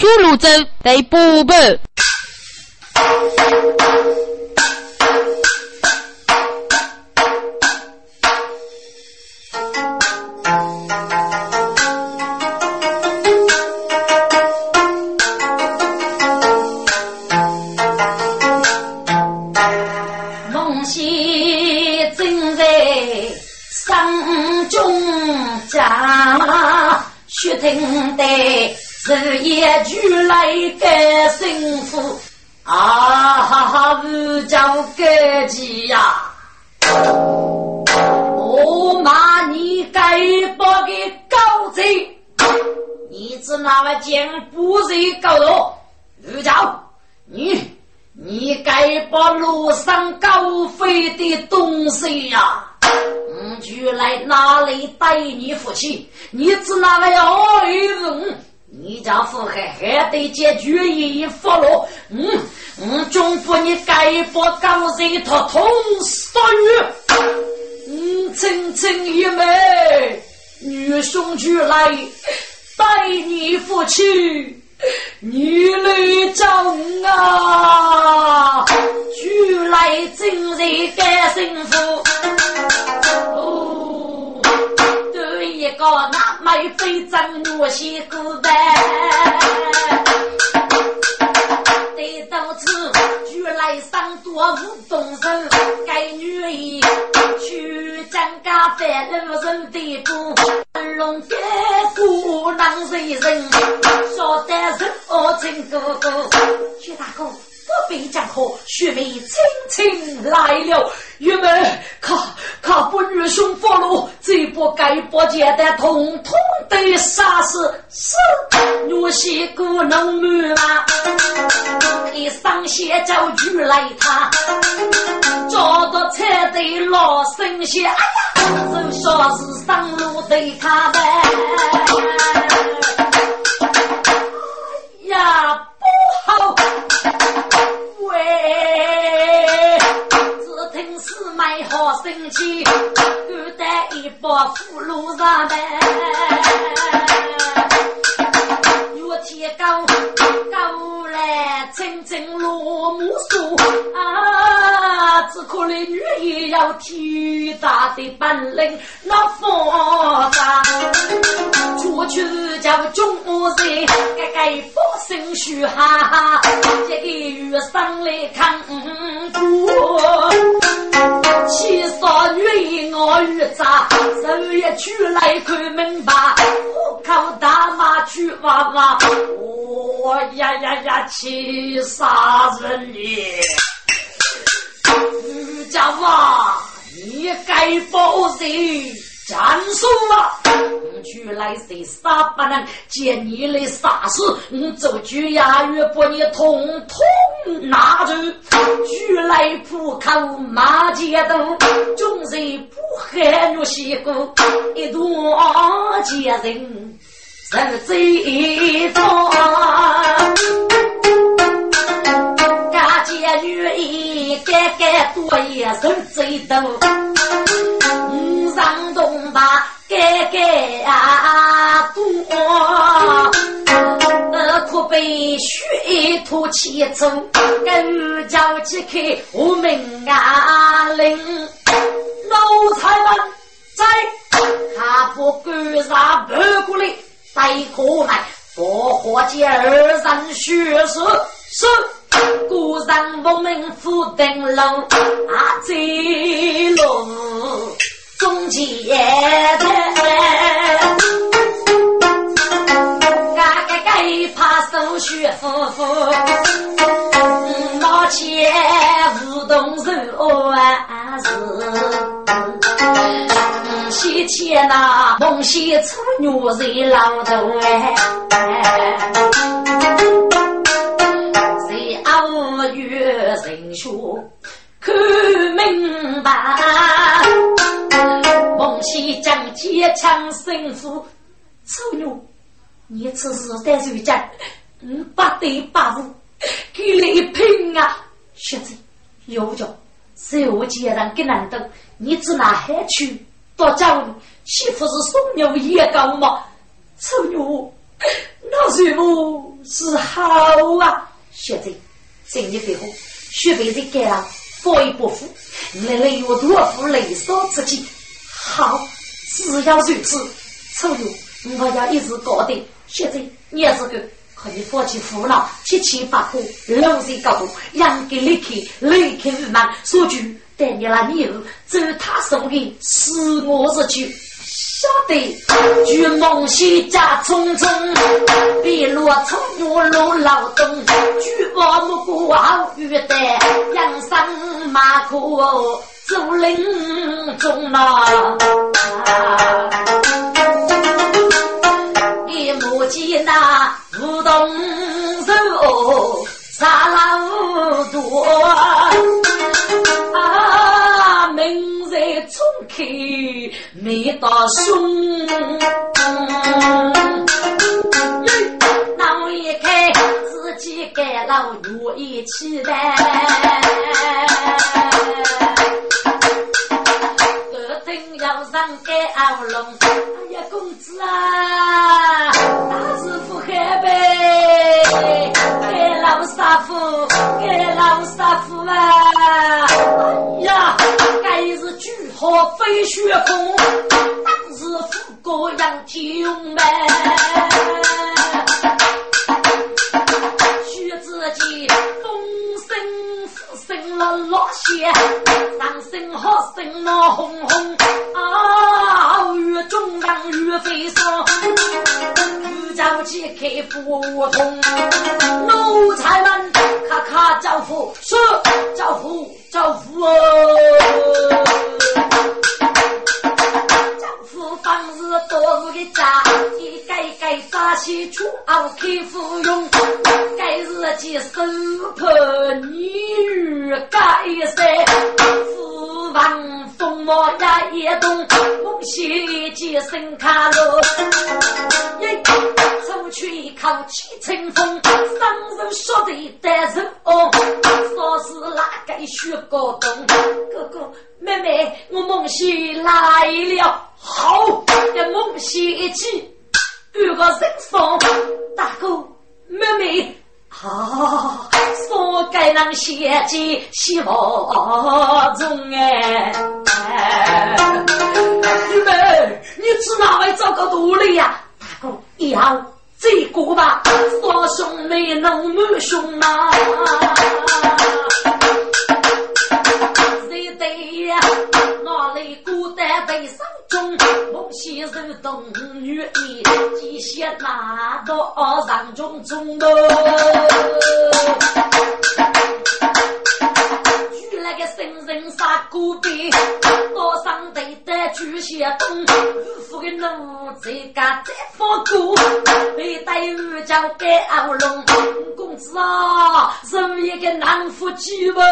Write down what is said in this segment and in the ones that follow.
苏鲁州得补补。解该波简单，统统都杀死。是若些姑娘们啊，一上线就举来他，找到才得老神仙。哎呀，就说是上路对他呗。呀，不好。喂，听四妹好生气，赶带一把俘虏上门。月天高高来，青青落木树啊！只可怜女也有天大的本领，那放大，出去叫中人，该该放心许哈哈，这个月上来看过，七少女一我遇咋，十一出来看明白，户口大马去娃娃。我呀呀呀，气杀人也！家娃，你该报谁？战术啊！我去来谁杀不能见你的杀死，我走去衙狱把你统统拿走。举来浦口马街头，众人不喊我西姑，一段接人。人最多，该多也人最多，五上东把该该啊多，可被血吐气走，更叫几开无名啊灵，奴才们在，他不敢上半过来。带过来，佛火接二人学士，是。古人我们府登楼啊，这路中间的，俺个该怕手续夫妇，拿钱无动手啊是。西天那梦西出女人老头哎，说看明白，梦西将坚强胜负，丑女，你此时在受战，嗯，不得把握，给你拼啊！学子，有叫受奸人给难懂，你只拿海去。到家里，媳妇是送牛也高嘛？丑女，那师傅是好啊，学者，今日最后，学辈子改了，佛一不服，来来有多夫雷少之计，好，只要如此，丑有我要一直搞定，现在，你也是个。可以放弃苦恼，七七八苦，龙水高度，养给离开，离开无忙。说句，带你那女儿走他送的，是我日去。晓得，举梦西家匆匆，碧落从木路劳动，举我木过好玉带，养上马裤走林中啊。一目见那无动到胸，闹一开自己盖老如意期待。要上盖鳌龙，哎呀，公子啊，大师傅海呗，给老师傅，给老师傅啊，哎呀，该是巨号飞雪峰，富过杨天勇呗，须自己风声福声了老些，上身好生那红红。啊！越中央越飞霜，玉簪去开胡同，奴才们咔咔招呼，是招呼招呼哦。招呼方式多如个家，一改改扎起出奥开芙蓉，改日记手捧女改色，父王。风毛呀一动，梦西几声卡罗，一出去一口气清风，双手说的单手哦，说是哪个学过东？哥哥妹妹，我梦醒来了，好，跟梦醒一起遇个人风，大哥妹妹。啊，说该让写进希望中哎！玉妹，你去哪位找个奴隶呀？大哥，以后这个吧？说兄妹能母兄啊！孤单悲伤中？梦西手动女意，几些那多人中中的。生人杀孤兵，多上对的巨蟹东，五府的奴才家再放过，没带玉交给敖龙公子啊，是一个难夫妻吧？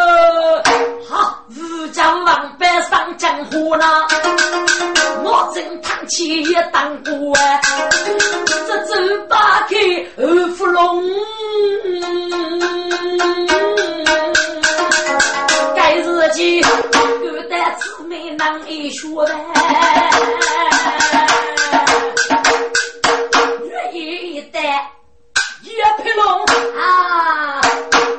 好，吴江王板上江湖了，我正叹气也当过哎，这周八开二福龙。自己孤单姊妹难以说呗，月一单月配龙啊，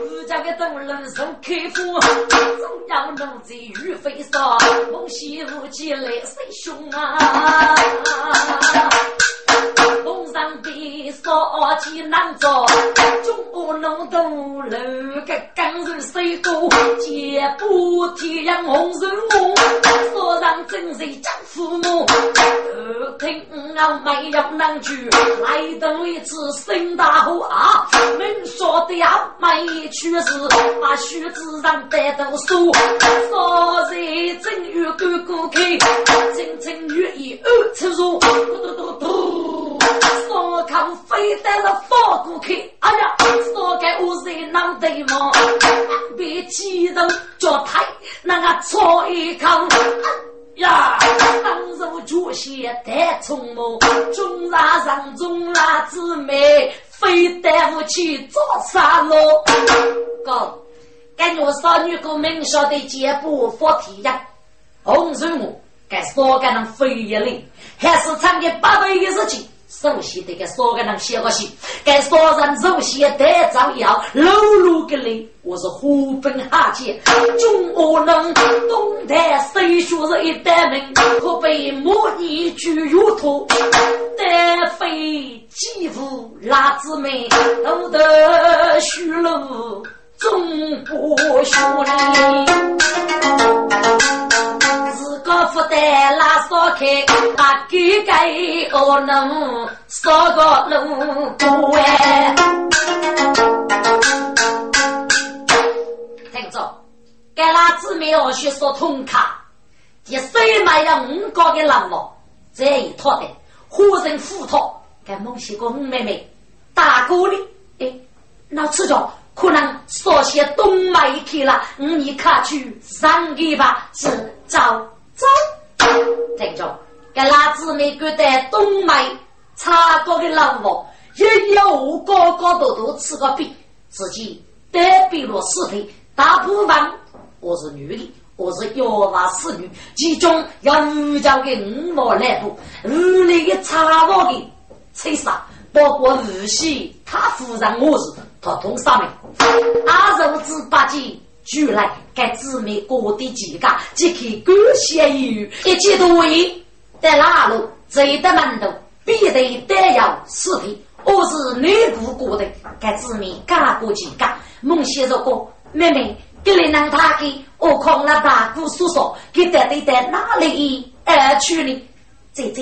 自家的灯笼送客户，中央奴才玉飞少，梦醒无忌来谁凶啊？东上的少气难做，中国农都楼个刚柔水过，结不天阳红日暮，说上真是将父母。二听我没有能去，来等一次新大火啊！明说的要没去世，把须子上带到手，说在正月过过开，清清月意二出入，嘟嘟嘟嘟。烧烤飞带了放过去，哎呀，烧开我热脑袋嘛，别激动，脚抬那个搓一口，呀，当入脚下太匆忙，中拉上中拉姊妹，非带不起做啥咯？哥，感觉少女个名晓得肩部发体呀，红日我该烧干那飞一类，还是唱个八百一十几。首先得给所个人写个信，给所人首先得造谣，露露个嘞，我是虎贲哈气，中我能东台谁说是一代人，可被母女举如土，得非继父拉子妹，都得虚路终不休哩。我负担拉烧开，他给给我能烧个炉锅哎。听着，该拉姊妹要去说通卡，第谁买了五个的老婆，这一套的，活人斧头，该孟西个五妹妹，大哥的，哎，那吃着可能说些东买一去了，你卡去上个吧，是找。走，听着，给老姊妹觉得东梅茶过的老婆，也有个个都都吃个饼，自己代表了尸体。大部分我是女的，我是妖娃侍女，其中要五角的五毛来多，五里的茶王的吹杀，包括日西他夫人我是他同上面，阿肉子八戒。就来给姊妹过的几个，即可感谢于一切多为在哪路走的门头，必得得要尸体。我是内部过的，给姊妹干过几个。孟先生说：“妹妹，给你让他给我空了大姑叔叔，给带队在哪里而去呢？姐姐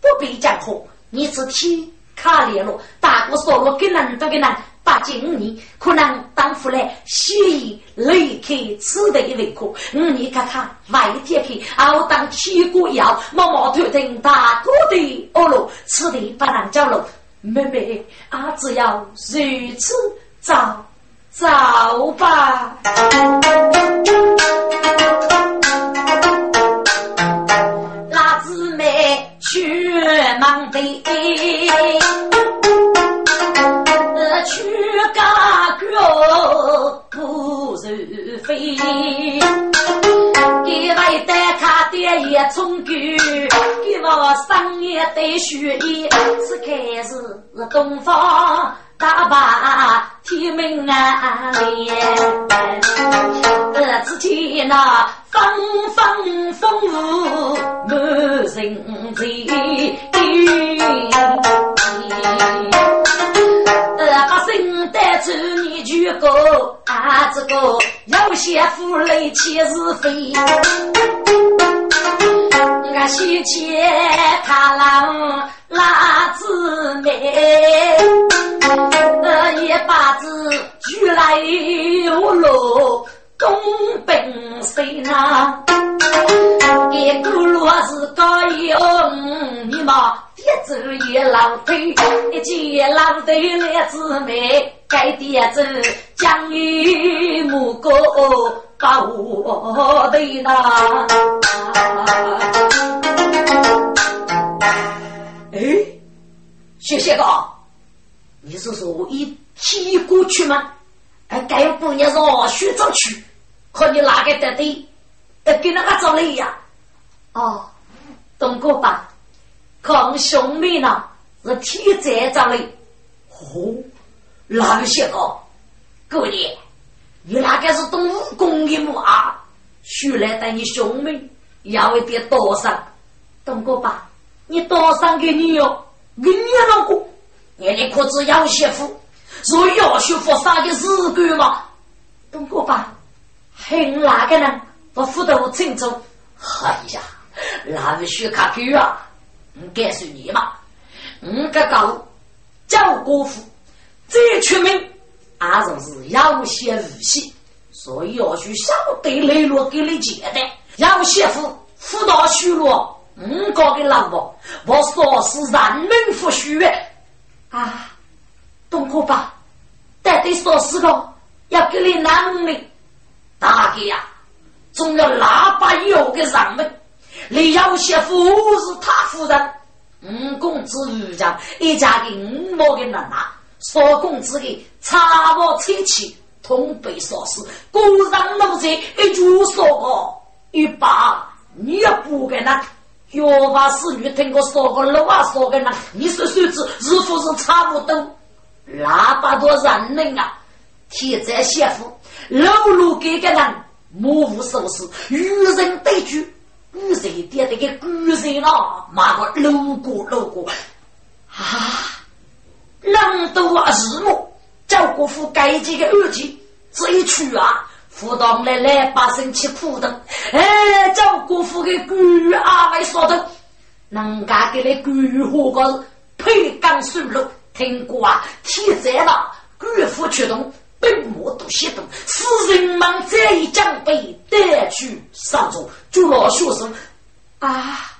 不必讲话，你是听卡列了，大姑说了，给人都给人。”八九五年，可能当夫来血液离开此地为苦。五年看看外天去，熬当天过药，毛毛头等大哥的恶路，此地不能走路。妹妹，啊，只要如此走走吧。那姊妹去忙的。家国不如飞，一位带他的也从军，一位商业的学艺，是开始东方大把天门啊连，只见那风风风雨满人间。把心带走，你就过啊！这个有些负累气是非，我先前他郎拉姊妹，一把子举来又落东奔西南，一个罗是高勇，你妈。一走一老腿，一见老腿来姊妹，该点子将与母哥把我对那。哎，谢谢哥，你是说一起过去吗？哎，该不你说徐州去，可你哪个得对？哎，跟那个走了呀？哦，东哥吧。看兄妹呢，是天在这里。哦，那些个，姑娘，你那个是懂武功的么啊？须来带你兄妹要一点多伤。东哥吧，你多伤给你哟，给你老公，你的可知要媳妇，说要媳妇啥的日干嘛？东哥吧，恨哪个人？我不得清楚。哎呀，那须看狗啊！我告诉你嘛，我个狗叫国父，最出名，阿总是有些武器，所以要去晓得雷罗给你接的，要媳妇辅导虚罗，我搞的老婆，我说是人民服虚啊，东哥吧，带队说是个要给你男的，大哥呀，总要喇叭有个人们。李要媳妇是他夫人，五公子余家一家的五毛的奶奶，少公子的茶房车气，同被烧死，孤上奴才一句说过，一把你也不给他，药房侍女听过说过老话说的呢，你说数字是否是差不多？那把多人命啊！天灾媳妇，老路给个人，莫无收拾，与人对决，与谁点那个古人啊？骂个路过路过啊！人都啊日暮，赵国富该几个二级，这一去啊，扶到来来把身去苦等。哎，赵国富的古阿妹说的，人家给那古火个配钢水路，听过啊？天灾了，古夫出动。本末都些动，使人们这一将被带去上座，就老学生啊，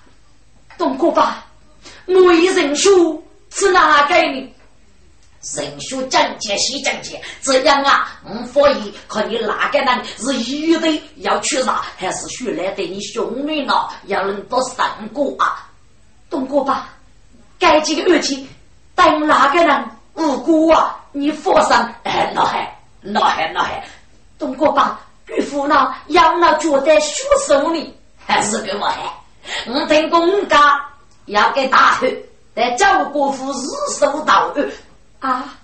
东哥吧，我一人书是哪个呢？人书讲解西讲解，这样啊，我可以看你哪个人是一对要去啥，还是学来对你兄妹呢？要能多三个啊，东哥吧，该几个日期，等哪个人无辜啊？你佛上哎，那还那还那还，东国吧，岳父呢？养了觉得学手里还是给我还？我听公家要给大汉在赵国府日收道具啊，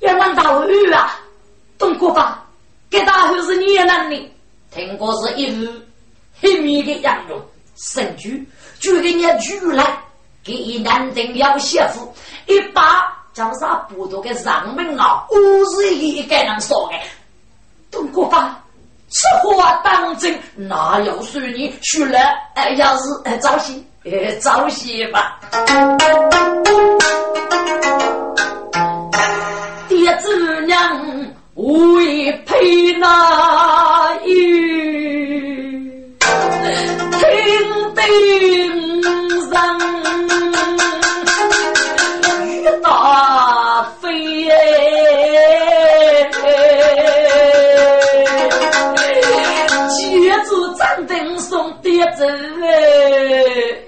要让道具啊！东国吧，给大汉是你能的，听过是一日黑米的羊肉，生猪就给你煮来，给一男人要媳妇一把。叫啥不多个上门啊？五日一个人说的，东国吧，此话当真？那要算你去了，哎，要是哎早些，哎早些吧。爹子娘为陪那雨，听得住张灯送爹走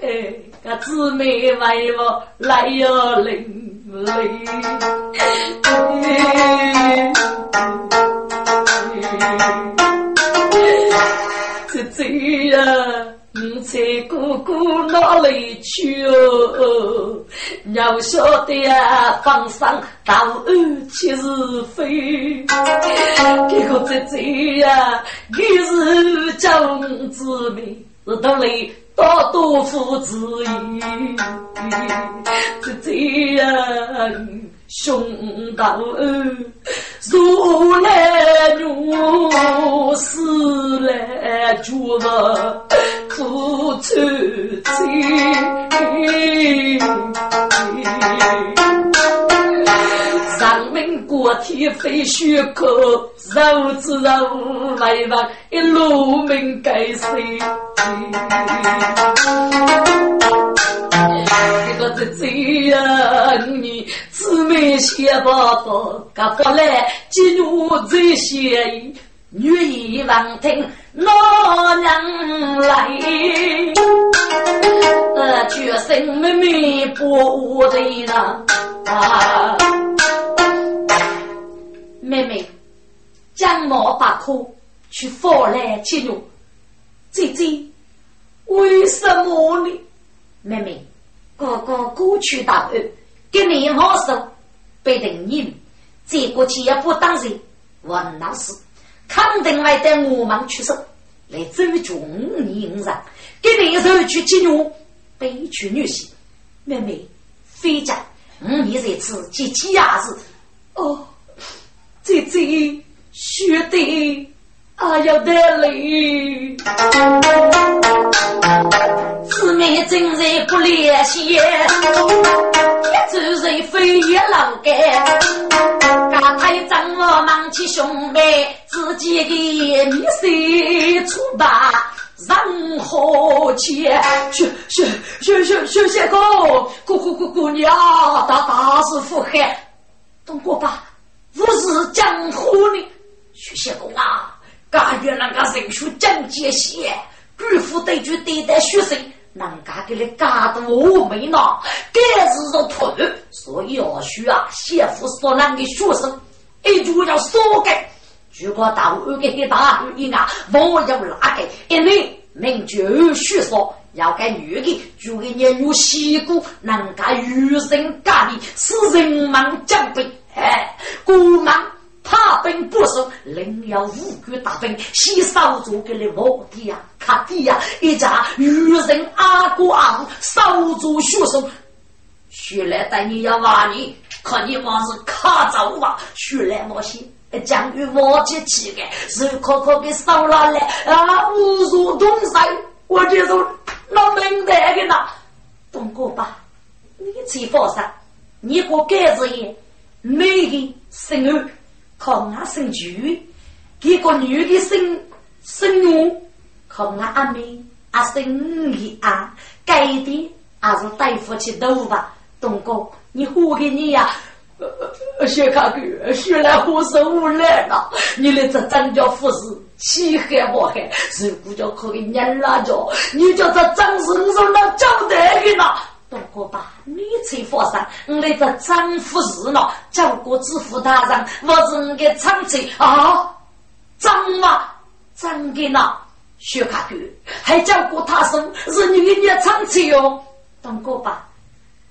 哎，个姊妹为我来哟淋淋，这这呀。你猜姑姑哪里去哦？要晓得呀，皇上到安七是非，这个姐姐呀，你是将子民，是得来大多夫之意，姐姐呀。兄道如来如死来죽어苦出亲。上门过天飞雪客，肉之肉来往一路门该死。这个是这样你姊妹写爸爸，搞不来进入这些女儿望听老娘来，呃，决心妹妹不对了啊！妹妹，将毛把口去放来进入，姐姐，为什么呢？妹妹。哥哥过去大案，给你好手，被等你，再过去也不当人，我老师肯定会带我们出手来周全你人，给你手去金融，悲剧女婿，妹妹，飞家，五年在此接几伢子，哦，这这，学的。啊，要得嘞！姊妹真人不联系，一走人非也老干。刚才张我忙起兄妹，自己的米水出吧，任何钱？学学学学学些个，姑姑姑姑娘，大大师傅喊，东过吧，不是江湖的学些个啊！感觉那个人数真艰险，gru 夫对住对待学生，人家给你干的我没呢，该是说土，所以要需啊，先夫所让的学生，一句要说给，如果到二个给大一啊，我要哪个？因为名就学说，要给女的就给你用西姑，能干与人家的是人忙将兵，哎，国忙怕兵不是人要五个大兵先少做给你卧底呀、卡底呀，一家与人阿哥阿守住学生，学来带你要挖你，看你妈是卡走吧，学来冒险。将与我接起来，是可可给烧了来啊！无如东山，我就说那明白的呐。东哥吧，你去放心，你过盖子也美的生儿，靠俺生猪，给个女的生生女，靠俺阿妹阿生女啊，该的还是大夫去斗吧。东哥，你活给你呀！薛卡哥，学来何生无来了？你的这张家富士，气海不海？如果叫可以念辣椒，你叫这张身上那交代的呢？东哥吧，你才发生，我的这张富士呢？叫过知府大人，我是你的长子啊？张嘛？张的呢？薛卡哥还叫过他生，是你的长子哟。东哥吧，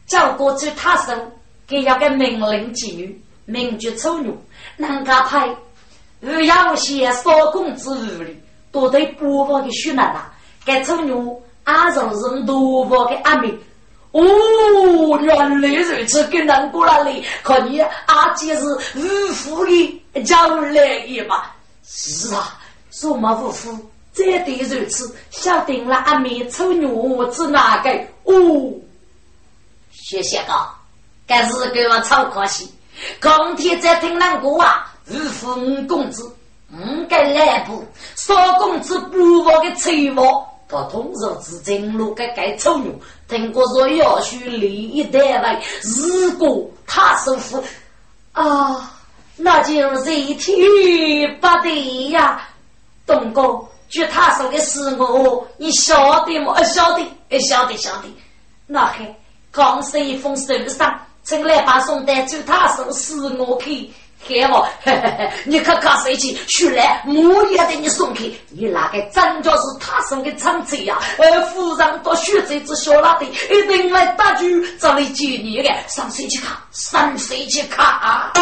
叫过去他生。给要个命令妓女，名绝丑女，能家派，而要些少公之物里，都对不法的许难呐。该丑女阿是人多法的阿妹，哦，原来如此，跟人过来哩。可你阿姐是五夫的叫来的嘛？是啊，什么五夫？这对如此，晓得了阿妹丑女是哪个？哦，谢谢哥。该是给我超可惜，刚天在听人过啊，五夫五公子，五个来不，少公子不忘的财物，他同时之间路个该丑女，听过说要许利益单位，如果他收复啊，那就是一天不得呀。东哥，据他说的是我，你晓得吗？晓得，晓得，晓得。那还刚是一封手上。请来把送单就他说是我去，看我，你看看谁去？出来，我也给你送去。你那个真叫是他送的长子呀？呃，夫人到学这只小老弟，一定来打酒，找来接你的。上谁去看？上谁去看啊？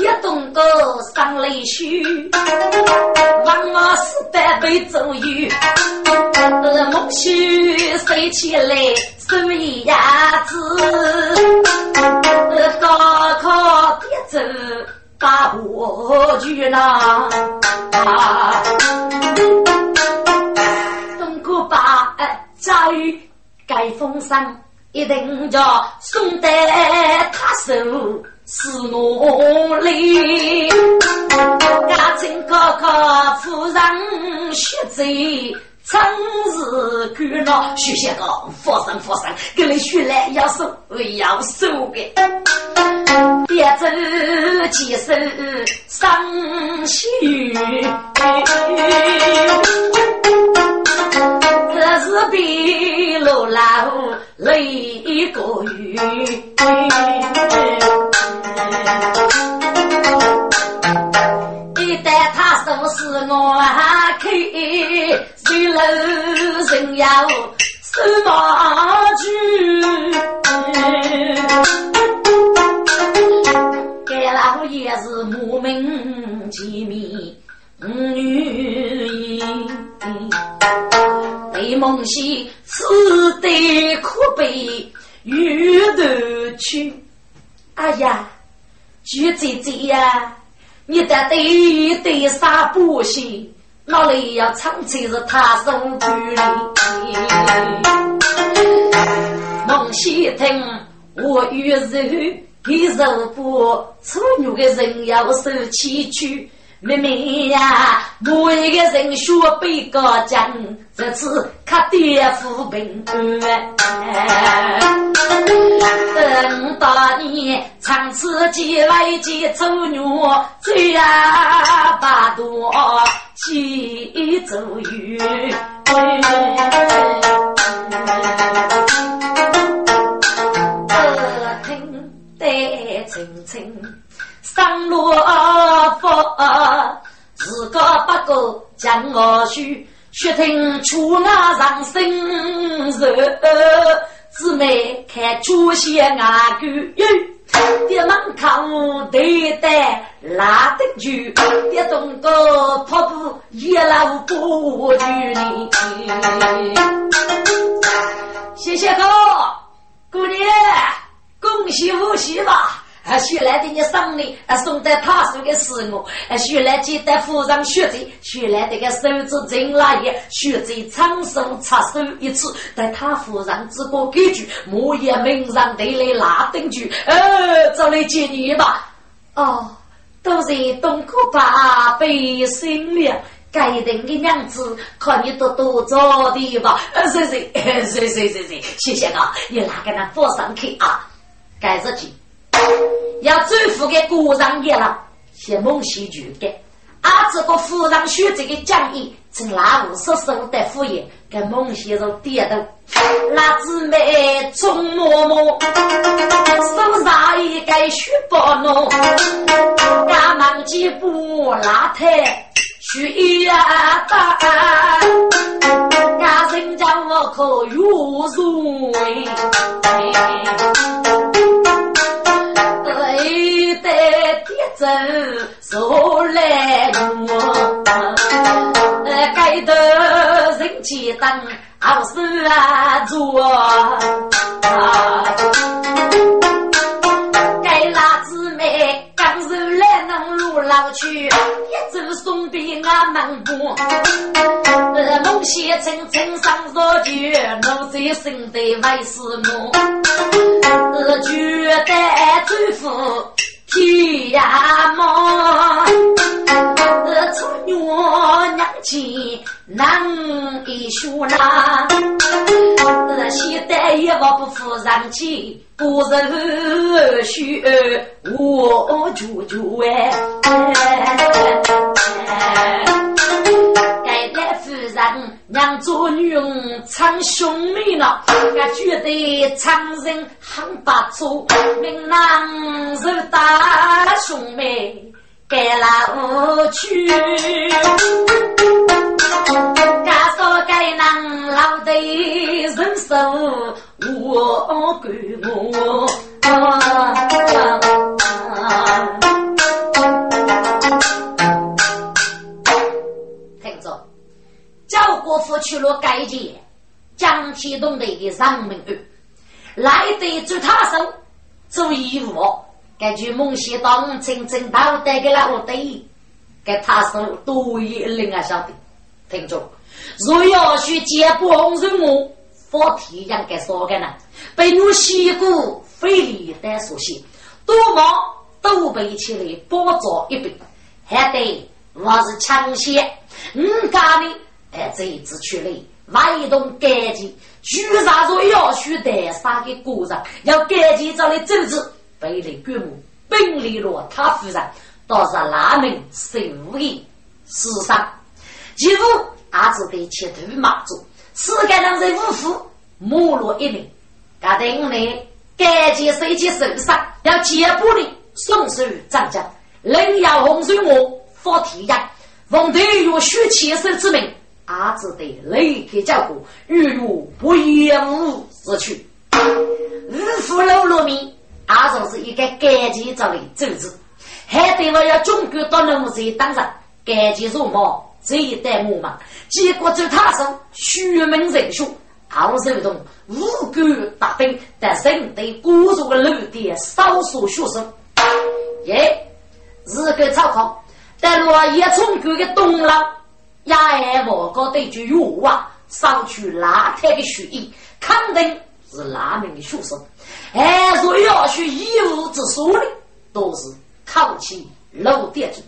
一动上雷须，王马四百倍走雨，梦须飞起来手一鸭子，高考别走把我去呐，东哥把家雨盖封上，一定叫送得他手。是努力，家亲哥哥夫人学贼，真是苦恼。学些个佛生佛生，给你学来要收要收的。别走几手伤心，可是比罗老累过雨。一旦他收拾我开，谁楼人要收马驹？该老也是莫名其妙，女对梦西此地可悲，欲得去。哎呀，菊姐姐呀，你得对对啥不行？哪里要唱起是他送去孟西听我与肉的肉不，处女的人要受气去。妹妹呀，我一个人学背高讲，这次可爹父平。等到你长此几来几走路，追呀把多几走远。客厅得清清。上路佛，自个不过将我许，血听出那上身热，姊妹看出现啊狗哟。爹门口对待拉得住，爹东哥跑步也老不住你。谢谢哥，姑娘，恭喜恭喜吧！啊，徐来的你送礼，啊，送在他手的是我。啊，徐来记得夫人血罪，徐来这个手指真拉也，血罪长寿插手一次，在他夫人只过几句，莫言门上得来拉登去，呃，走来接你吧。哦，都是东哥八辈新娘，该人的娘子，看你多多着的吧。呃，是是，是是是是，谢谢啊，你拿给那放上去啊，该着去。要祝福给古人爷了，是孟西局的。啊，这个夫人选这个讲义，从那五十手的敷衍，跟孟先生点头。那姊妹钟嬷嬷，手上一个雪包弄，赶忙几步拉抬去呀打，家人叫我可如如走手来我，街头人气当好事啊做，该那姊妹刚走来能路老去，一走送别俺门过，梦写成成上若句，我在心底为是我，觉得祝福。你呀么，呃，出娘娘亲难一说啦，呃，现在也不负人情，不是虚我舅舅哎。夫人娘做女人唱兄妹了，我觉得唱人很不错。明郎是大兄妹，该老去。家说该郎老的人手我管我。国父去了改建江启东的上门案，来得住他手做义务，根据孟西当真正道德的那个对，给他手多一人啊晓得，听着，若要去接帮任务，法庭应该说个呢？被我西谷费力的所写，多忙都被起来包装一笔，还得我是抢先，嗯，家里。哎，这一次去了外动改建，居然说要去带三个故人，要改建这里政治，被雷鬼母本领落他夫人，倒是那名受的死伤，几乎儿子得切头马祖，世界上人五夫没落一名，搞得我们改建设计受伤，要接不的送手涨价，人要洪水我发提呀，奉天有许千手之命。阿子得立刻照顾，欲如不言无之去。日复老落面，阿总是一个干净着的组织，还得我要中国到农村当上干净如毛，这一代木嘛。结果就他说虚门人雄，好手动五官大兵，但身对孤弱的路点少数学生。耶，日个操考，但若也从这个东了。也爱我搞对句有啊，上去拉开的血液，肯定是拉名的学生。哎，若要学义务之所的，都是考起老点子。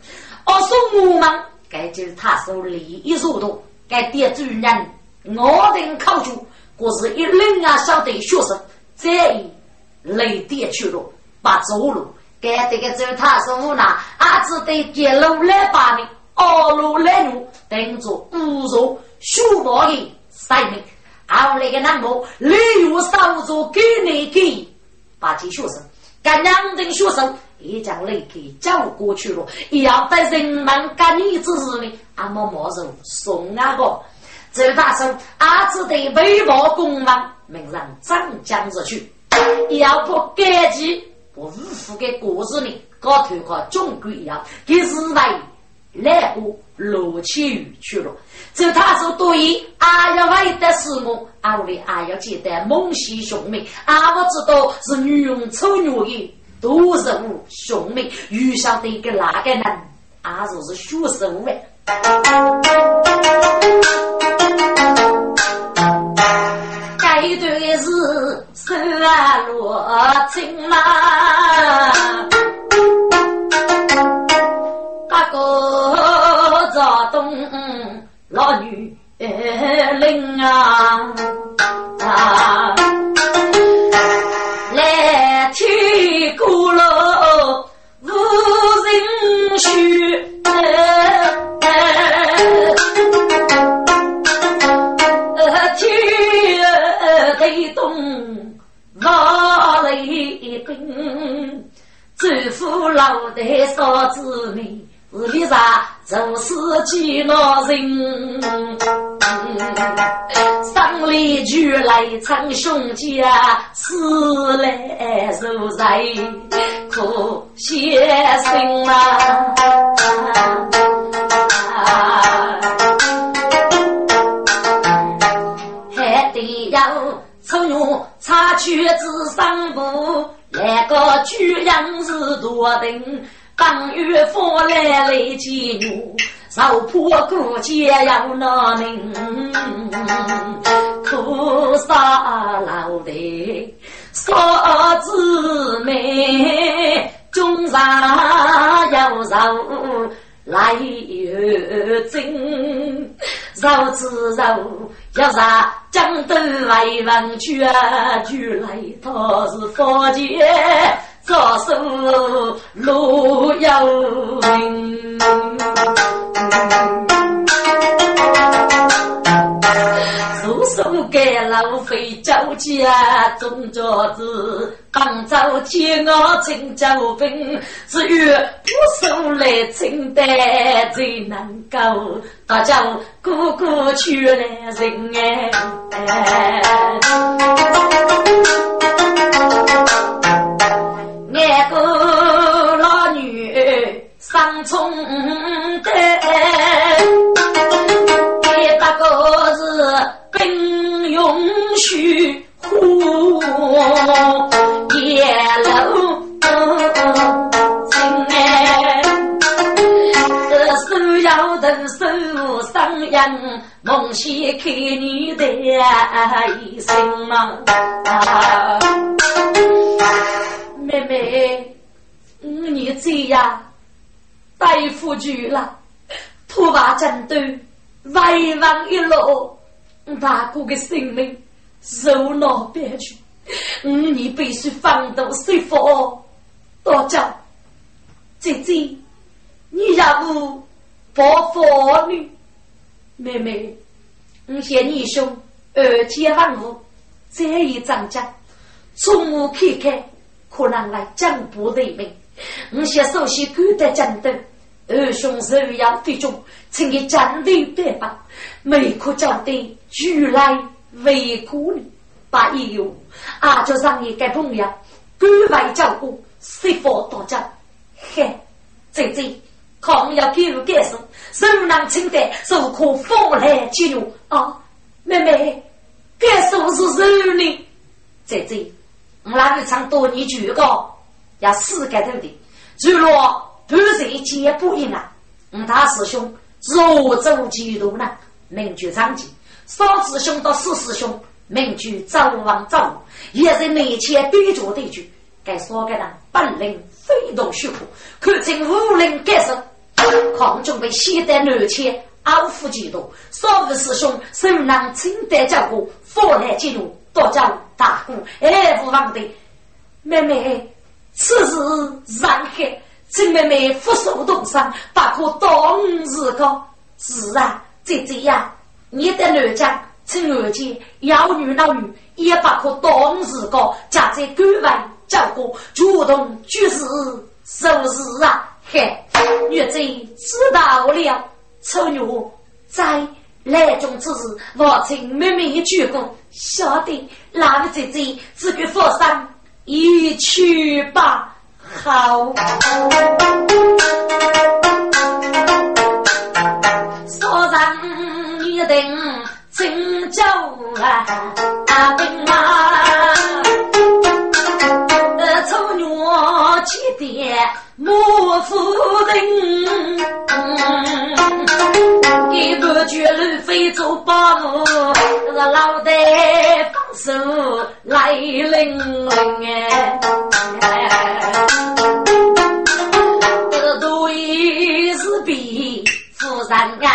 我说我们，该就他手里一手多，该点主人我人考主，果是一零啊小的学生，这一雷点去了，把走路，该这个就是他手呢，啊，只得接路来把你。二路来路，等着五座书包的生命，后来个那么利用少做给你给，把这学生，跟两等学生也将雷给叫过去了。要带人们干你之日呢，阿嬷莫肉送那个。周大圣，阿只得微薄公王，命让张江子去。要不赶集，我五府给果子呢，搞头和中国一样，给日来来过罗千羽去了。这他说对，阿要为的是我，阿为阿要记得蒙西兄妹，阿我知道是女用丑女的，都是我兄妹，遇上的一个哪个人，阿就是学生的。该对是山落青马，人啊，来听鼓楼无人许。我来跟祖父老的嫂子们，是为啥做事几恼人？上来就来称兄家，死来受灾，可先生啊！还得要。丑女插曲子上部，那个居阳是多等，当月夫来来接女，受破过节要难明，苦杀老的嫂子妹，终上要受来真，受之受。要啥江东为王去啊？去来他是佛界招手路有名。送给老费交家种着子，当朝天我请交兵，只有不收来清代最能够，大家个个去来人哎，夜楼亲哎，这手要等手上扬，梦想看你的一生嘛。妹妹，你这样大夫去了，突发战斗，危亡一路。大哥的性命受难别去，五年必须放毒释放。多叫姐姐，你要不保护女妹妹？我嫌你兄二姐万物，这一张家从我看看，可能来江不得命。我先首先赶得战斗，二兄手要飞中，请你战斗得吧。每可交代。举来为苦力，把一有啊，就让你给朋友关怀照顾，释放多家。嘿，姐姐，抗要给我解释，手能清的，手可放来接用啊。妹妹，该说是谁呢？姐姐，我那个唱多年举高，要四个头的，除了半岁接不赢啊。我大师兄若走几多呢？能举长吉。少师兄到四师兄，名句早王早，也是面前对着对句，该说个人本领非同小可，看清武林盖世，抗军被现代南迁，傲负几多，少武师兄手能清代教过，佛来记录，多叫大姑爱不忘的。妹妹，此事然黑，请妹妹俯首动伤，不可当日个。是啊，姐姐呀。你的南疆趁二姐妖女老女，也不可当时个家在关外叫过主动举事是不是啊？嘿，女贼知道了，丑女在来中之时，我请妹妹鞠躬，晓得那个姐姐只给佛山一去吧。好，说上一定请教啊，阿兵啊，呃，丑女起点莫夫定，一不绝路非走八路，这个老得放手来领领哎。人啊，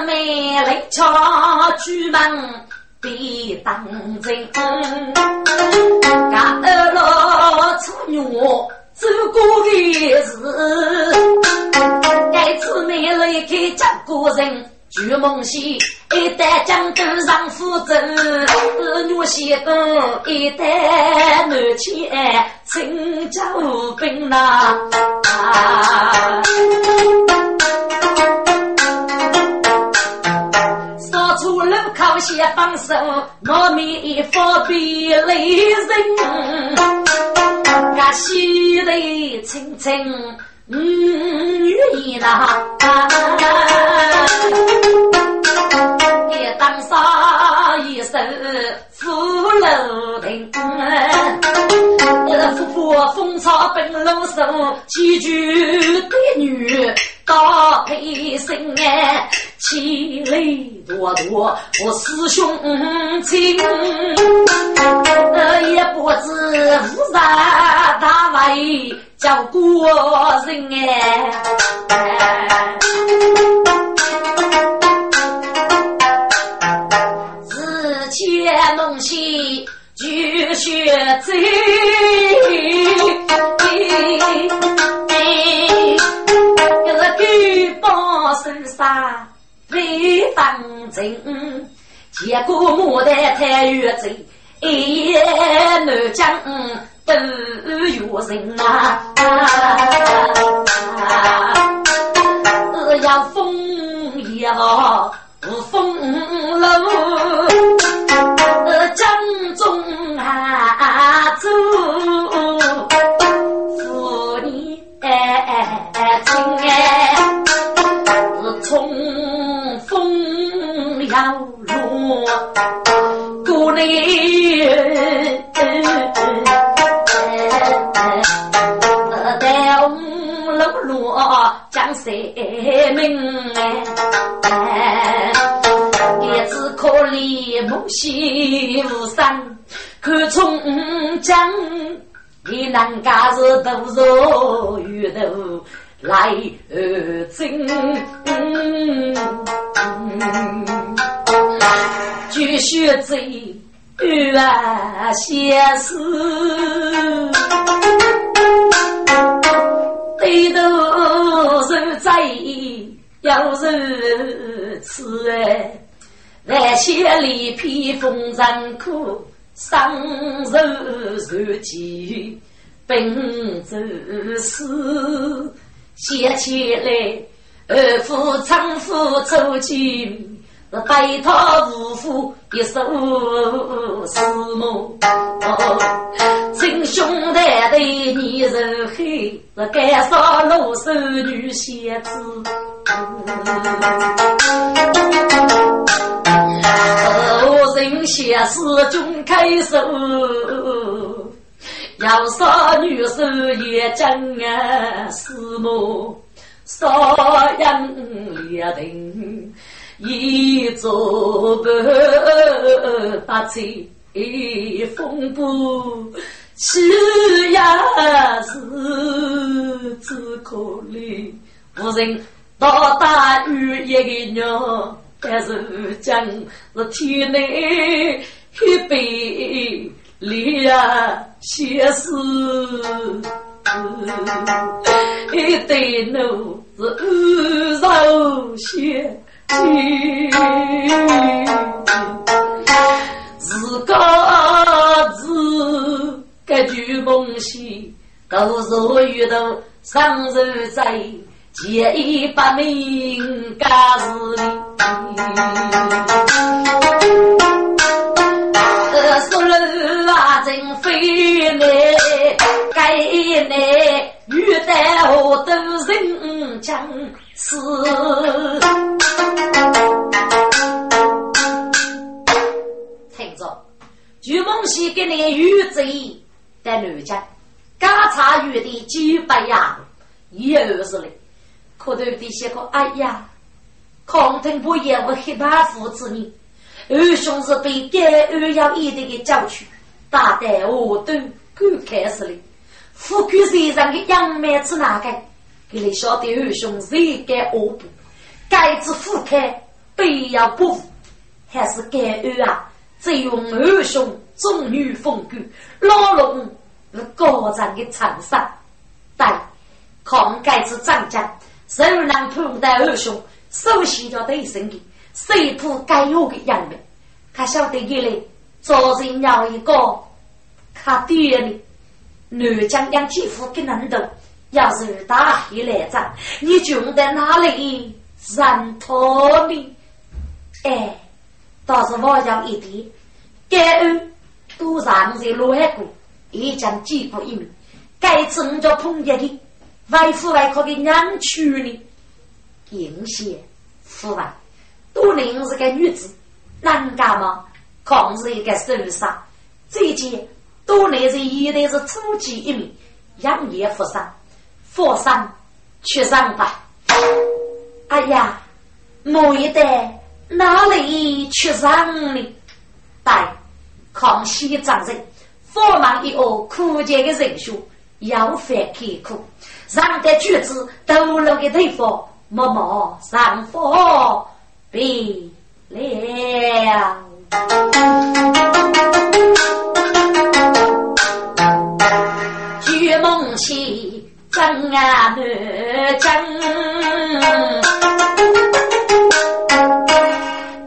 姊妹来敲朱门别当真，俺二老出女走过的事，该姊妹来给家过人。朱梦溪一代江东上福州，女婿多一代难牵，亲家无兵呐。路口先放手，我面方便雷人，俺西来亲亲。嗯，愿意啦！也当上一声福楼亭，夫妇风草本路手，几句对女到配声哎，千里多多我师兄亲，也不知无啥大为。叫过人哎，日前弄西就学走，这个举报身上非当真，结果牡丹太远走，一难讲。都有人啊，要风也好，风楼，故里。江山明哎，叶子可怜木兮无声，看从江，你能家是多少鱼头来争？继续追啊，先生。低头受罪，要受此哎，万千里披风尘苦，双手受饥，奔走死，想起来二夫丈夫走进。是白头无夫一手是母，亲兄弟你是黑，是干啥老手女仙子？我人先是中开手，要杀女手也将啊是母，杀人也定。一座白八彩风波，夕阳是只可怜。无人到大雨一个鸟，但是将是天内一杯烈血丝，一对奴是安柔些。自个子，该举目梦兮，都若遇到上日在，结一百名家事。呃，说了啊，真非难，该难遇到都人强势。听着，朱梦溪给你遇贼在南家，刚查遇的几百呀，一二十嘞，可头的些个，哎呀，康腾不也我黑怕父子呢？二兄是被该二要一的给叫去，大胆我都敢开始了。富贵身上的杨梅子哪个？给你晓得二兄谁该恶补？该子富开必要不服，还是该二啊？只用二兄忠于风骨，老龙是高长的长衫。但抗盖子张家，谁能碰得二兄首先要对身的？谁不该有的样面？他晓得给嘞，做人要一个他爹的，南疆养继父给难懂。要是打黑来战，你穷在哪里认托你？哎，倒是我要一点感恩，都让在外国也将几过一名，该次我叫碰见的外父外婆的娘娶呢，应谢父外。杜玲是个女子，难干吗？抗是一个受伤。最近杜玲是一代是初级一名，养业负伤，负伤去上班。哎呀，某一代哪里去上呢？但康熙长人，佛忙一恶苦节的人数要翻开苦，上的句子抖落的头发，默默上佛。毕了，举梦起，真啊难真，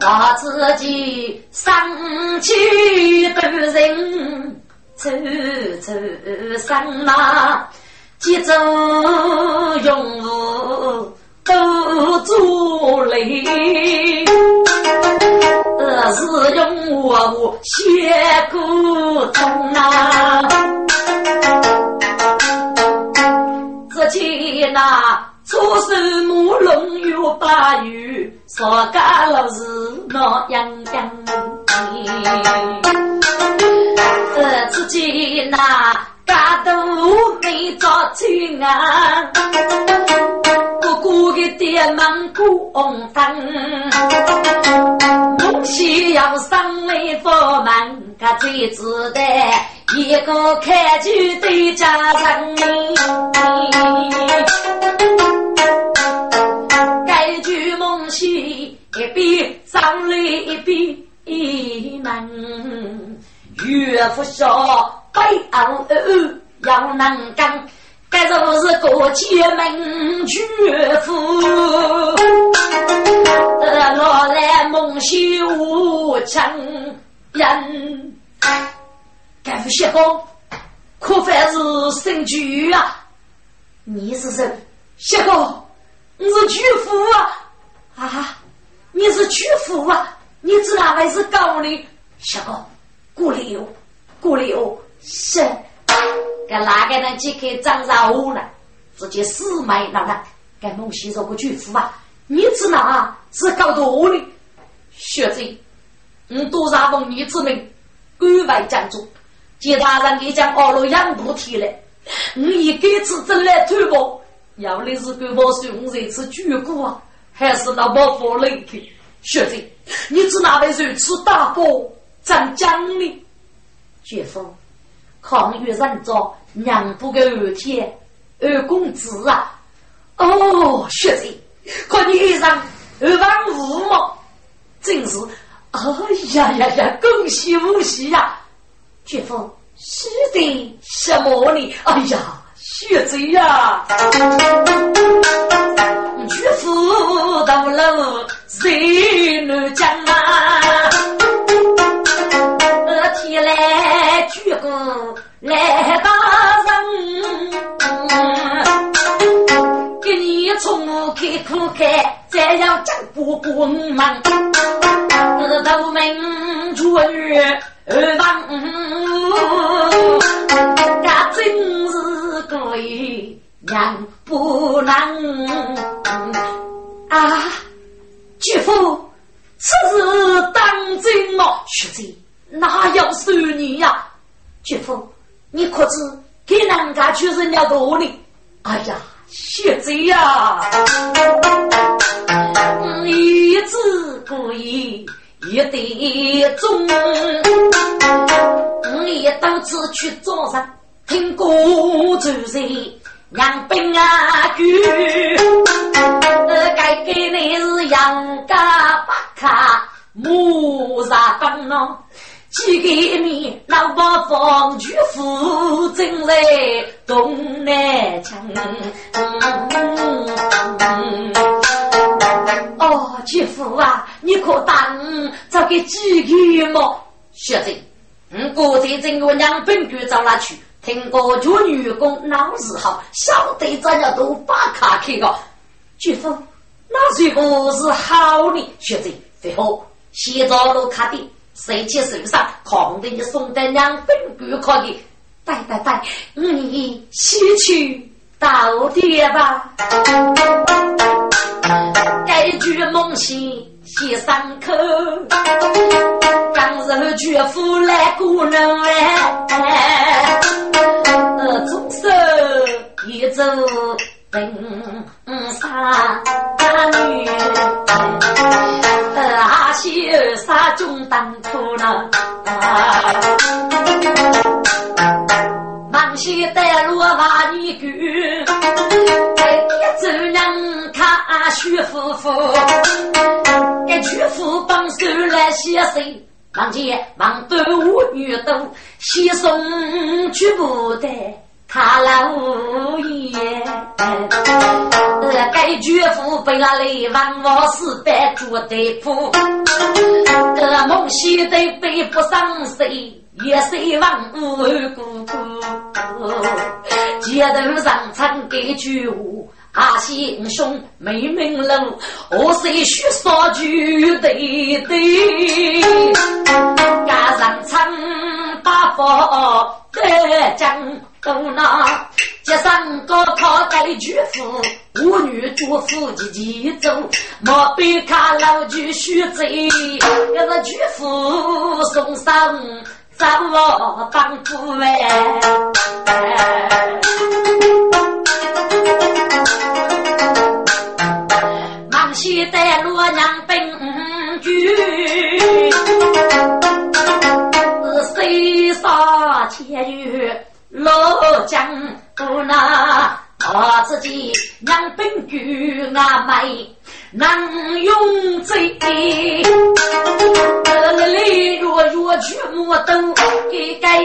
把自己生气的人，走走上马，几种用物。都做累，是用我写古通啊！初生母龙有八鱼，说干了是那样样。呃，只见那嘎都没着亲啊！哥哥的爹忙过红灯，东西要上来佛门，他最值得一个开局的家人。该句梦西一边上来一边一门，岳父说背后要能干。该说是过节门绝夫，呃，老来梦西无情人。该副谢公，可算是神驹啊！你是谁？谢公，你是巨夫啊！啊，你是巨夫啊！你知哪位是高的？谢公，过来哟，过来哟，是。该哪个能解开张沙屋呢？直接死埋那那。该孟西说个巨夫啊！你知哪是搞多的？学子，你多少奉你之命，关外将主，其他人给将二路养不提了。你一个次真来推我，要的是给我送这次巨骨啊，还是那么佛人去？学子，你知哪位如此大哥张江呢？绝夫。抗越人着娘不个二天二公子啊！哦，学子，看你衣裳二万五嘛，真是，哎呀呀呀，恭喜恭喜呀！绝风是的，什么呢？哎呀，学贼呀！绝夫到老谁能讲啊？天来鞠躬来打人，给你从我开口开，再要讲不过我。头名出女房，那真是个娘不能啊！姐夫，此事当真吗？学姐，哪有算你呀？姐夫，你可知给人家去人家多呢？哎呀！学子呀，一字不一，一得中。我也当次去早上听歌奏乐，让兵啊举。该给你是杨家八卡木沙帮喏。几个面老八方举斧正在东南墙。哦，姐夫啊，你可当这个几个么？学子，我过在这个娘本局找哪去？听过做女工脑子好，晓得咱家都把卡去个。姐夫，那这个是好的，学子，最后先找路卡的。谁去手上，扛着你送的两本古考的，带带带，你先去到底吧。该句梦醒写上口，刚柔绝夫来过人哎，左手一走登山女。二杀中当头了，忙些带路把你赶，徐夫妇，给徐夫帮手来写信，忙见忙端午女都先送去不得。他老爷，该绝夫被那雷王王死白做的苦，这梦西的背不上谁，也谁王无辜。街头上唱给句阿先兄没名楼，我谁须说句对对，加上唱八方的将。都那街上高考带巨富，妇女祝福积极走，莫被看老巨须贼，要是巨富送上找我当主哎。忙西带洛阳本居，是，谁杀千余？老将不那我自己娘本居阿妹能用嘴，那里若若去莫等，给该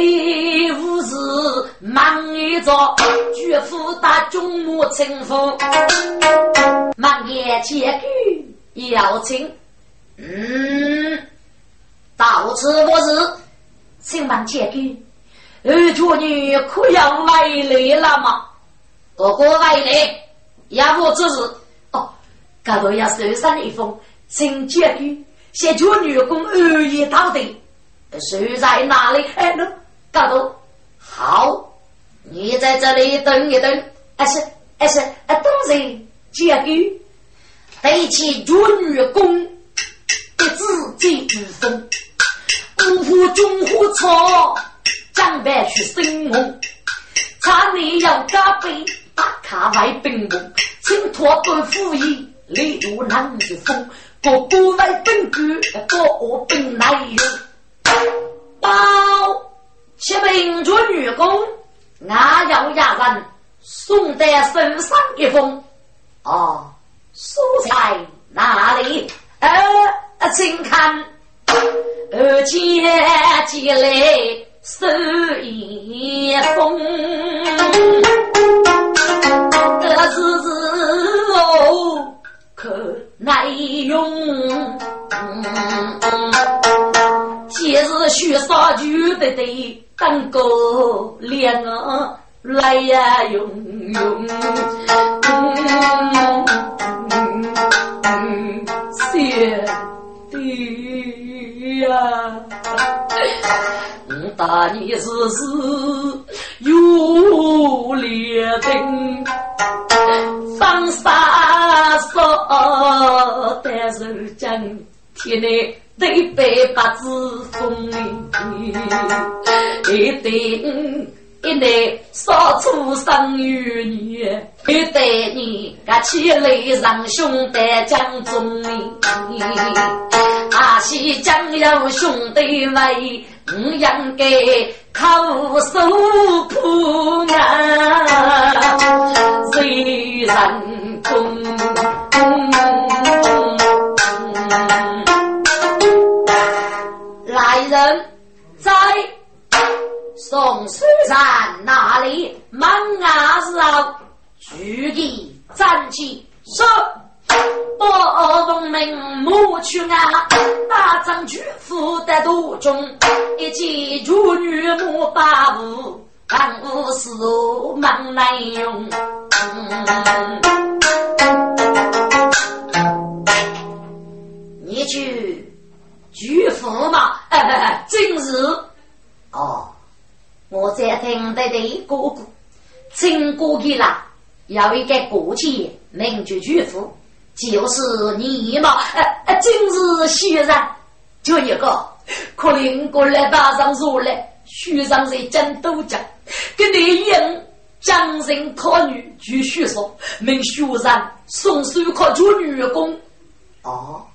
无事忙一着，绝夫打中木成风，忙也结句要请，嗯，到此不是，请忙结句。二主女可要外来了吗？哥哥外来，要不这是哦，搞到要受伤一封，请结局，写主女工二爷到底，守在哪里？哎，喏，搞到好，你在这里等一等，还是还是啊，等人结局，对起主女工的自己之风，辜负中虎草。上班去生活，茶内要加杯，打卡外兵工，请托官府役，礼如南之风，不顾外兵局，不兵来用。包七名做女工，俺要衙人送得身上一封。哦，蔬菜哪里？呃，请看，二姐姐来。手一封，这是字哦，可耐用。今日许杀就得得当个脸啊，来呀用用。呀！我打你是是有烈定，放杀说但是将天内对白八字风一定。一代少出生于你，一代你个起来让兄弟将忠义，阿西将有兄弟为，我应该靠手铺啊，谁人公？来人，在。宋书山那里忙啊时候，举地站起说：“报奉命母去啊，大将军府的途中，一见主女母把舞，万无事忙来用。你去举府嘛？正是哦。”我在听得的哥哥，亲哥去啦，有一个过节，名叫巨富，就是你嘛，呃呃，真是虚人，就一个，可怜过来打上说来，书上在讲都讲，跟你一样，将人考女，据学说，名学生送手考做女工。哦，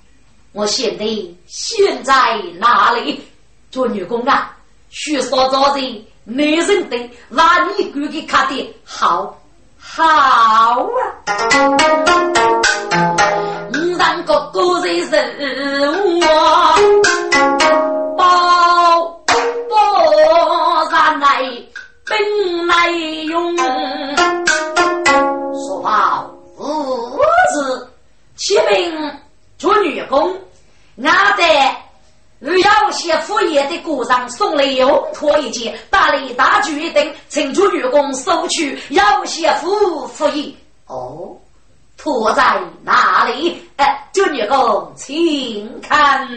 我现在现在哪里做女工啊？学说招人。男人的把你管给卡的好好啊！五让哥哥在人我包包上来本来用，说好五字起名做女工，俺在。与要些副业的鼓掌，送来用托一件，大礼大举一等，请求员工收取要些副副业。哦，托在哪里？哎，就员工请看。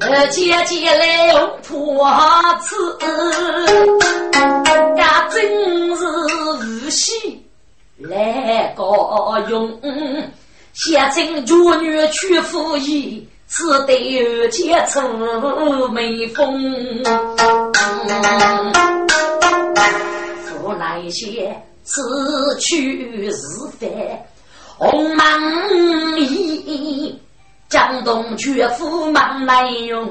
呃，姐姐来用托词，呀，真是无锡来个用。先称主女娶夫衣，只得结出眉峰。夫来些此去是非，红忙衣，江东绝夫忙来用。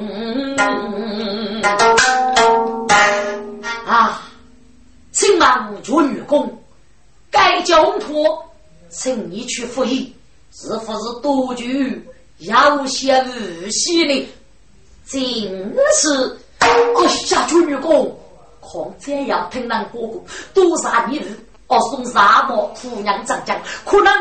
啊，请忙主女工，该交托，请你去服役。是不是多句有些无锡呢？真是，哎呀，主女公，况这样听人哥哥多杀你日，哦，送沙漠姑娘长江，可能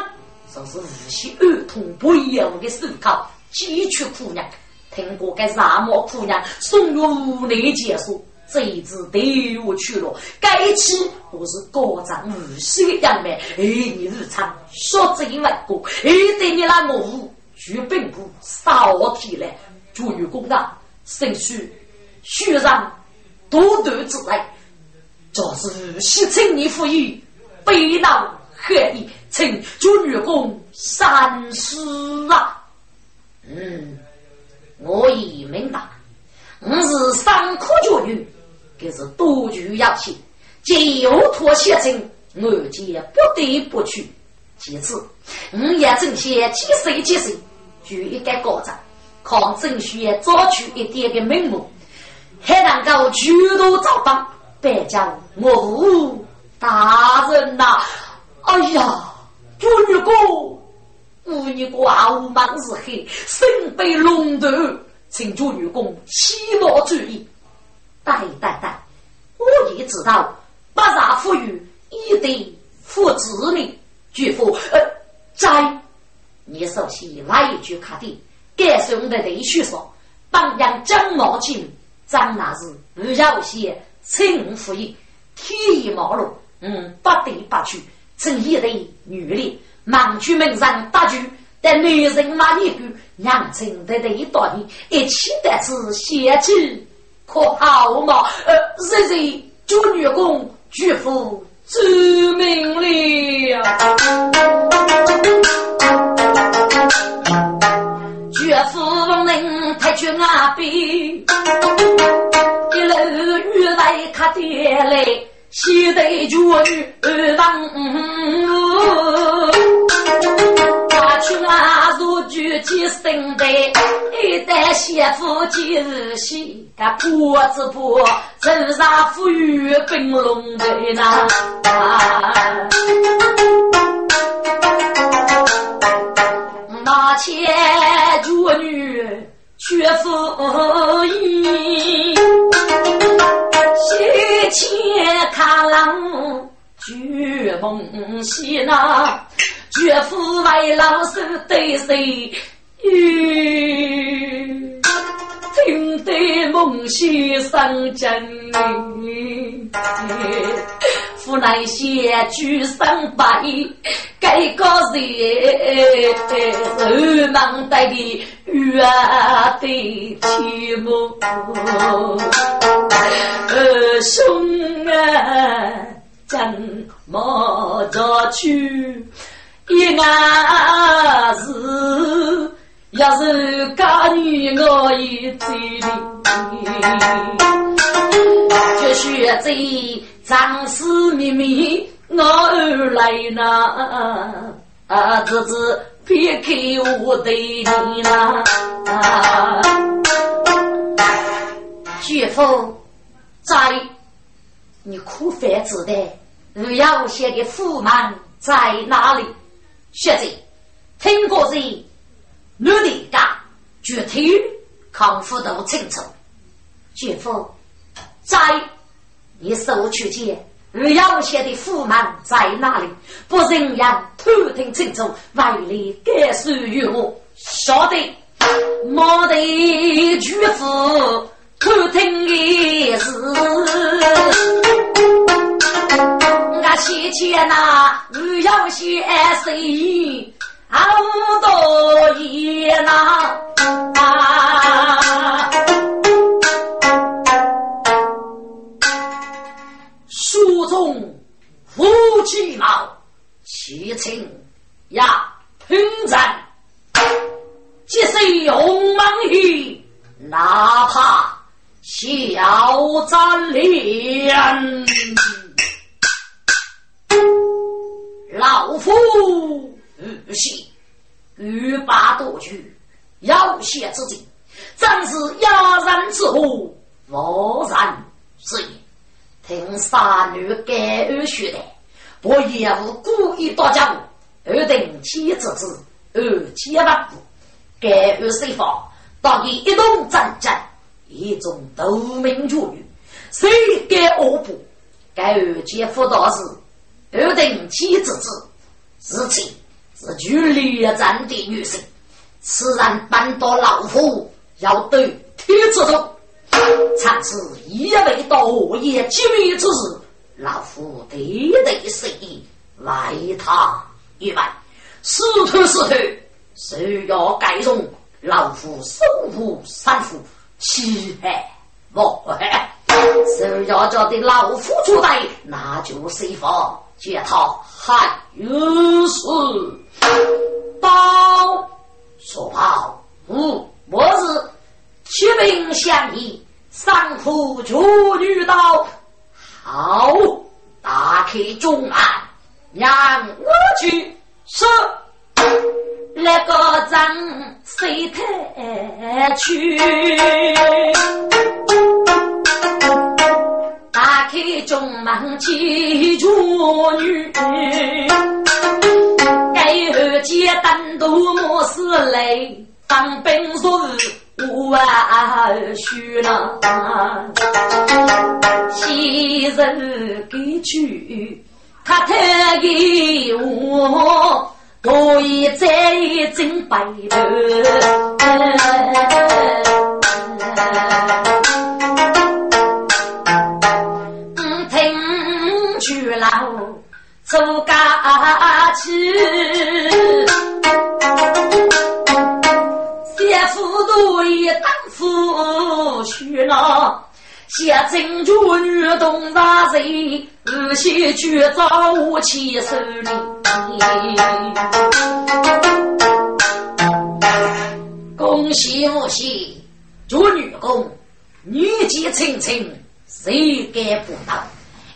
就是无锡儿童不一样的思考，汲取姑娘，听过该沙漠姑娘送入屋内结束。这一次对我去了，该期我是高长无锡的杨梅，哎，你日常说这一万个，哎，对你那我举本部少提来，祝于公啊，生须须上多多之类，这是西城你赋予，背囊何意，请祝女公三思啊！嗯，我已明白，我是三科教育。这是多局要求，既有妥协成，我皆不得不去。其次，我也正些几岁几岁，就一个高长，靠正学早取一点的名目，还能够举头造访，别叫我无大人呐！哎呀，朱女公，吾女寡无忙日黑，身背龙头，请朱女公起码注意。对对对，我也知道，不杀富裕，一定负子民。巨富，呃，在你熟悉哪一句卡的？该兄的对叙说，榜样张茂清，张那是不要些轻富裕，天衣毛路，嗯，不得不去，趁一对女的，忙去门上打去，但女人嘛，一句娘亲的的一道理，一起的是贤妻，可好嘛？呃，日日做女工，举夫知命了。绝夫人太君阿边，来看爹来，西得绝女二房。大群啊，如举起身来，一旦媳妇今日喜，个婆子婆，身上富裕冰龙的那。那前绝女却不依，西前看郎绝梦西那，绝夫为老手对谁？听得梦西生真。府内些举三百，该个人手忙得的月的题目，二兄啊，怎么着去？一伢子要是嫁女我一嘴里，就学这。张氏妹妹，我儿来呐，啊，侄子别开我的你呐，岳父在，你苦饭子的，二要写的驸马在哪里？学者听过人，女的家具体康复都清楚。岳父在。你收去见，而要写的驸马在哪里？不人言，偷听清楚，外里该属于我。晓得，莫得举子偷听的事。我先前那而要写谁？好多言呐。夫妻貌，其情呀平战，即使勇猛于，哪怕小战连。老夫不信，欲罢多局，要挟之计，正是压人之祸，无人之也。听三女改二学的，我业务故意打家务，二等妻子子，二千万步，改二随法，当地一动战争，一种夺命绝女，谁改恶补？改二姐夫大事，二等妻子子，是妻是具劣战的女性，此人搬到老夫，要对天子中。常是一味多言机密之事，老夫得得是意，为他一万，死头死头，谁要改容，老夫手无三夫，气海莫海。谁要叫的老夫出代，那就随法接他还有事。报说报，吾我是启禀相议。上铺处女道，好，打开中案，让我去说那个张谁太去？打开中门见处女，该后街单独莫是来当兵说。万许呢，昔日给去，他特给我，可以再挣白头。嗯，听去了，走家去。对当夫婿呢？下珍珠女动大人，日西去找我起手里。恭喜恭喜，做女工，女杰青青，谁敢不到？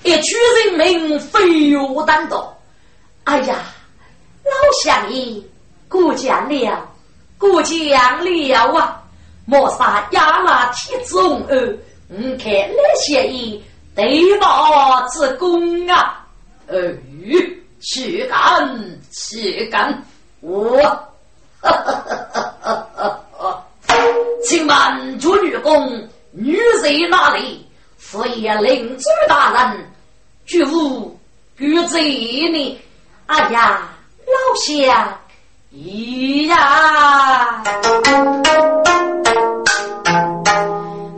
一曲人民非我担当。哎呀，老乡爷过奖了，过江了啊！莫杀亚拉提中儿，你看那些人对报之功啊！哎，去干去干！我，哈哈哈哈哈哈！请问主女公，女在哪里？府爷领主大人，绝无拒贼呢？哎呀，老乡，咿呀，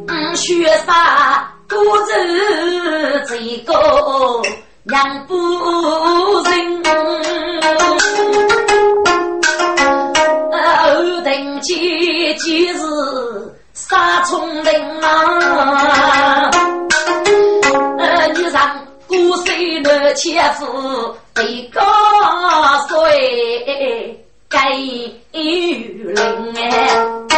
嗯，学啥故事这个让不人，后等几几日杀聪明啊，呃，你让古谁的切腹？一个岁该有人哎。